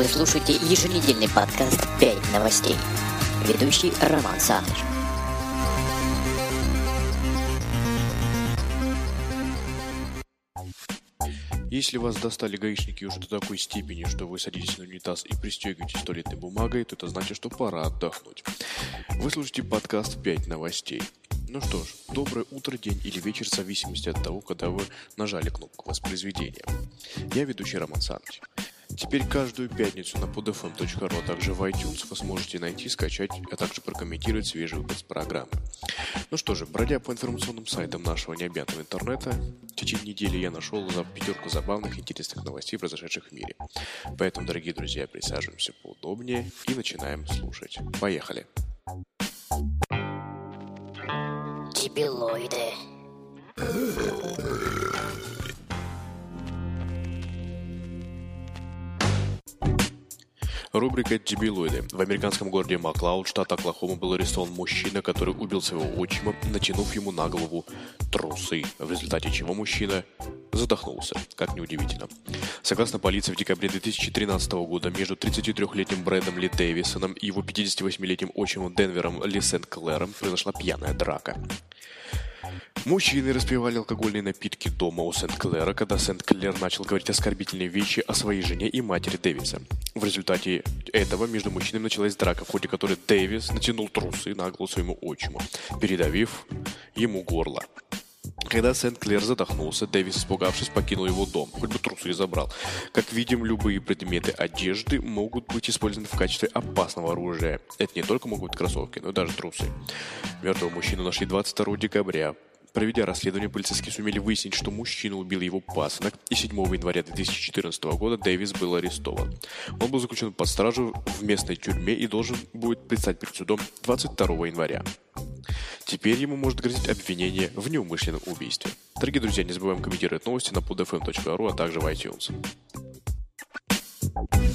Вы слушаете еженедельный подкаст «5 новостей». Ведущий Роман Саныч. Если вас достали гаишники уже до такой степени, что вы садитесь на унитаз и пристегиваетесь туалетной бумагой, то это значит, что пора отдохнуть. Вы слушаете подкаст «5 новостей». Ну что ж, доброе утро, день или вечер, в зависимости от того, когда вы нажали кнопку воспроизведения. Я ведущий Роман Саныч. Теперь каждую пятницу на podfm.ru, а также в iTunes вы сможете найти, скачать, а также прокомментировать свежий выпуск программы. Ну что же, бродя по информационным сайтам нашего необъятного интернета, в течение недели я нашел за пятерку забавных интересных новостей, произошедших в мире. Поэтому, дорогие друзья, присаживаемся поудобнее и начинаем слушать. Поехали! Дебилоиды. Рубрика «Дебилоиды». В американском городе Маклауд, штат Оклахома, был арестован мужчина, который убил своего отчима, натянув ему на голову трусы, в результате чего мужчина задохнулся, как неудивительно. Согласно полиции, в декабре 2013 года между 33-летним Брэдом Ли Дэвисоном и его 58-летним отчимом Денвером Ли Сент-Клэром произошла пьяная драка. Мужчины распивали алкогольные напитки дома у Сент-Клэра, когда Сент-Клэр начал говорить оскорбительные вещи о своей жене и матери Дэвиса. В результате этого между мужчинами началась драка, в ходе которой Дэвис натянул трусы на голову своему отчиму, передавив ему горло. Когда Сент-Клер задохнулся, Дэвис, испугавшись, покинул его дом, хоть бы трусы и забрал. Как видим, любые предметы одежды могут быть использованы в качестве опасного оружия. Это не только могут быть кроссовки, но и даже трусы. Мертвого мужчину нашли 22 декабря. Проведя расследование, полицейские сумели выяснить, что мужчина убил его пасынок, и 7 января 2014 года Дэвис был арестован. Он был заключен под стражу в местной тюрьме и должен будет предстать перед судом 22 января. Теперь ему может грозить обвинение в неумышленном убийстве. Дорогие друзья, не забываем комментировать новости на podfm.ru, а также в iTunes.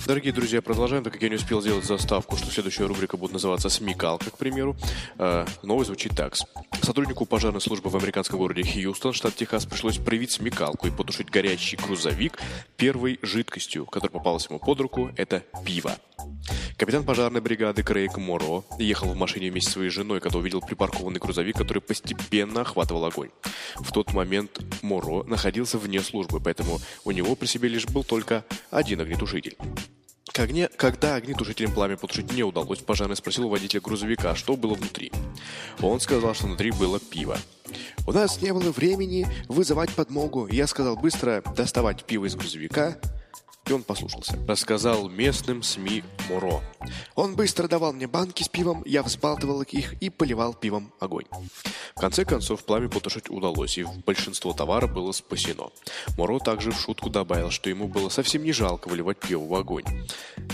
Дорогие друзья, продолжаем, так как я не успел сделать заставку, что следующая рубрика будет называться «Смекалка», к примеру. Э, новость звучит так. Сотруднику пожарной службы в американском городе Хьюстон, штат Техас, пришлось проявить смекалку и потушить горящий грузовик первой жидкостью, которая попалась ему под руку, это пиво. Капитан пожарной бригады Крейг Моро ехал в машине вместе с своей женой, когда увидел припаркованный грузовик, который постепенно охватывал огонь. В тот момент Моро находился вне службы, поэтому у него при себе лишь был только один огнетушитель. Огне, когда огнетушителем пламя потушить не удалось, пожарный спросил у водителя грузовика, что было внутри. Он сказал, что внутри было пиво. У нас не было времени вызывать подмогу. Я сказал быстро доставать пиво из грузовика, и он послушался. Рассказал местным СМИ Муро. Он быстро давал мне банки с пивом, я взбалтывал их и поливал пивом огонь. В конце концов, пламя потушить удалось, и большинство товара было спасено. Муро также в шутку добавил, что ему было совсем не жалко выливать пиво в огонь,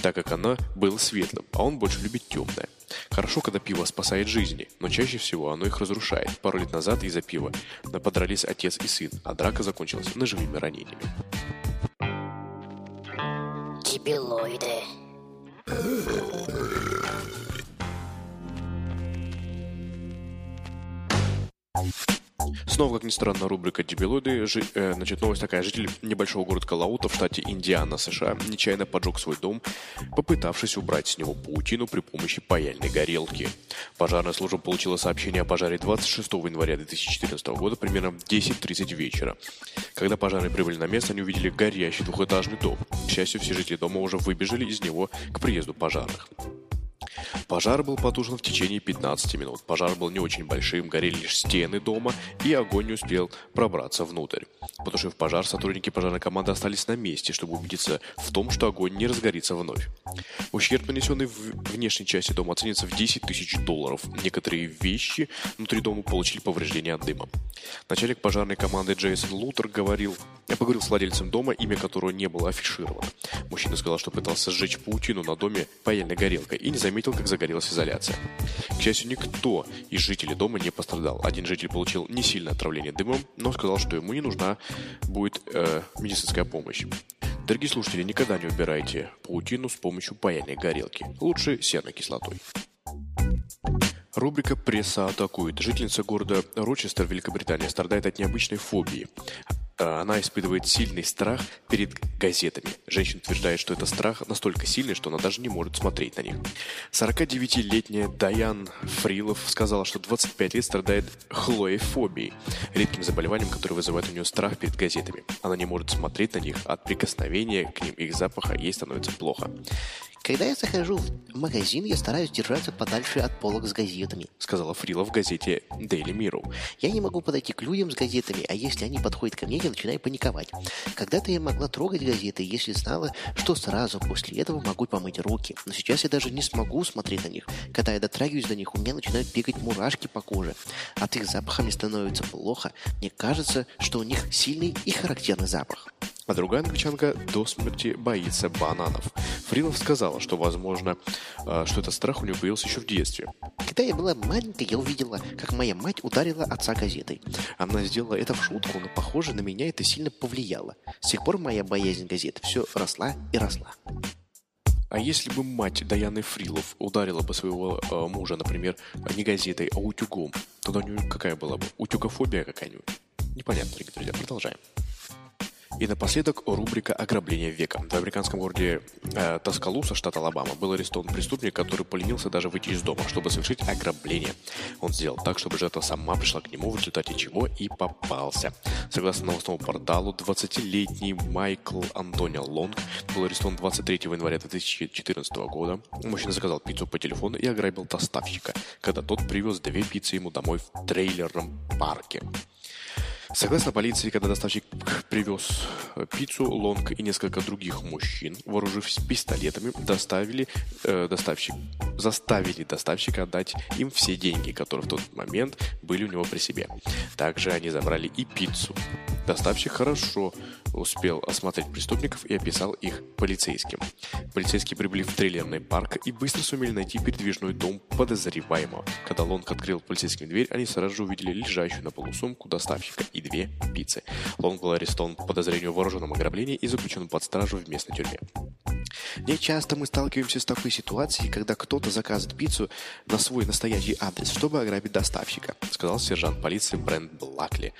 так как оно было светлым, а он больше любит темное. Хорошо, когда пиво спасает жизни, но чаще всего оно их разрушает. Пару лет назад из-за пива подрались отец и сын, а драка закончилась ножевыми ранениями. Дебилоиды. Снова, как ни странно, рубрика «Дебилоиды». Жи- э, значит, новость такая. Житель небольшого города Калаута в штате Индиана, США, нечаянно поджег свой дом, попытавшись убрать с него паутину при помощи паяльной горелки. Пожарная служба получила сообщение о пожаре 26 января 2014 года примерно в 10.30 вечера. Когда пожарные прибыли на место, они увидели горящий двухэтажный дом. К счастью, все жители дома уже выбежали из него к приезду пожарных. Пожар был потушен в течение 15 минут. Пожар был не очень большим, горели лишь стены дома, и огонь не успел пробраться внутрь. Потушив пожар, сотрудники пожарной команды остались на месте, чтобы убедиться в том, что огонь не разгорится вновь. Ущерб, нанесенный в внешней части дома, оценится в 10 тысяч долларов. Некоторые вещи внутри дома получили повреждения от дыма. Начальник пожарной команды Джейсон Лутер говорил, я поговорил с владельцем дома, имя которого не было афишировано. Мужчина сказал, что пытался сжечь паутину на доме паяльной горелкой и не заметил, как загорелась изоляция. К счастью, никто из жителей дома не пострадал. Один житель получил не сильное отравление дымом, но сказал, что ему не нужна будет э, медицинская помощь. Дорогие слушатели, никогда не убирайте паутину с помощью паяльной горелки. Лучше серной кислотой. Рубрика «Пресса атакует». Жительница города Рочестер, Великобритания, страдает от необычной фобии. Э, она испытывает сильный страх перед газетами. Женщина утверждает, что это страх настолько сильный, что она даже не может смотреть на них. 49-летняя Даян Фрилов сказала, что 25 лет страдает хлоефобией, редким заболеванием, которое вызывает у нее страх перед газетами. Она не может смотреть на них, от прикосновения к ним их запаха ей становится плохо. Когда я захожу в магазин, я стараюсь держаться подальше от полок с газетами, сказала Фрила в газете Daily Mirror. Я не могу подойти к людям с газетами, а если они подходят ко мне, я начинаю паниковать. Когда-то я могла трогать газеты, если знала, что сразу после этого могу помыть руки. Но сейчас я даже не смогу смотреть на них. Когда я дотрагиваюсь до них, у меня начинают бегать мурашки по коже. От их запаха мне становится плохо. Мне кажется, что у них сильный и характерный запах а другая англичанка до смерти боится бананов. Фрилов сказала, что, возможно, э, что этот страх у нее появился еще в детстве. Когда я была маленькой, я увидела, как моя мать ударила отца газетой. Она сделала это в шутку, но, похоже, на меня это сильно повлияло. С тех пор моя боязнь газет все росла и росла. А если бы мать Даяны Фрилов ударила бы своего э, мужа, например, не газетой, а утюгом, тогда у нее какая была бы? Утюгофобия какая-нибудь? Непонятно, дорогие друзья. Продолжаем. И напоследок рубрика «Ограбление века». В американском городе э, Таскалуса, штат Алабама, был арестован преступник, который поленился даже выйти из дома, чтобы совершить ограбление. Он сделал так, чтобы жертва сама пришла к нему, в результате чего и попался. Согласно новостному порталу, 20-летний Майкл Антонио Лонг был арестован 23 января 2014 года. Мужчина заказал пиццу по телефону и ограбил доставщика, когда тот привез две пиццы ему домой в трейлерном парке. Согласно полиции, когда доставщик привез пиццу, Лонг и несколько других мужчин, вооружившись пистолетами, доставили, э, доставщик, заставили доставщика отдать им все деньги, которые в тот момент были у него при себе. Также они забрали и пиццу. Доставщик хорошо успел осмотреть преступников и описал их полицейским. Полицейские прибыли в трейлерный парк и быстро сумели найти передвижной дом подозреваемого. Когда Лонг открыл полицейским дверь, они сразу же увидели лежащую на полу сумку доставщика и две пиццы. Лонг был арестован по подозрению в вооруженном ограблении и заключен под стражу в местной тюрьме. Не часто мы сталкиваемся с такой ситуацией, когда кто-то заказывает пиццу на свой настоящий адрес, чтобы ограбить доставщика, сказал сержант полиции Брент Блакли.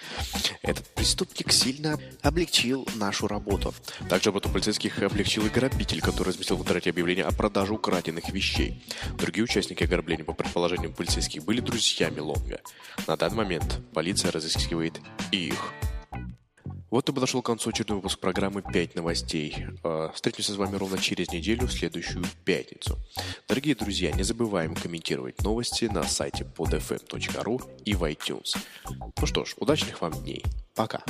Этот преступник сильно облегчил нашу работу. Также работу полицейских облегчил и грабитель, который разместил в интернете объявление о продаже украденных вещей. Другие участники ограбления, по предположениям полицейских, были друзьями Лонга. На данный момент полиция разыскивает их. Вот и подошел к концу очередной выпуск программы «5 новостей». А, встретимся с вами ровно через неделю, в следующую пятницу. Дорогие друзья, не забываем комментировать новости на сайте podfm.ru и в iTunes. Ну что ж, удачных вам дней. Пока.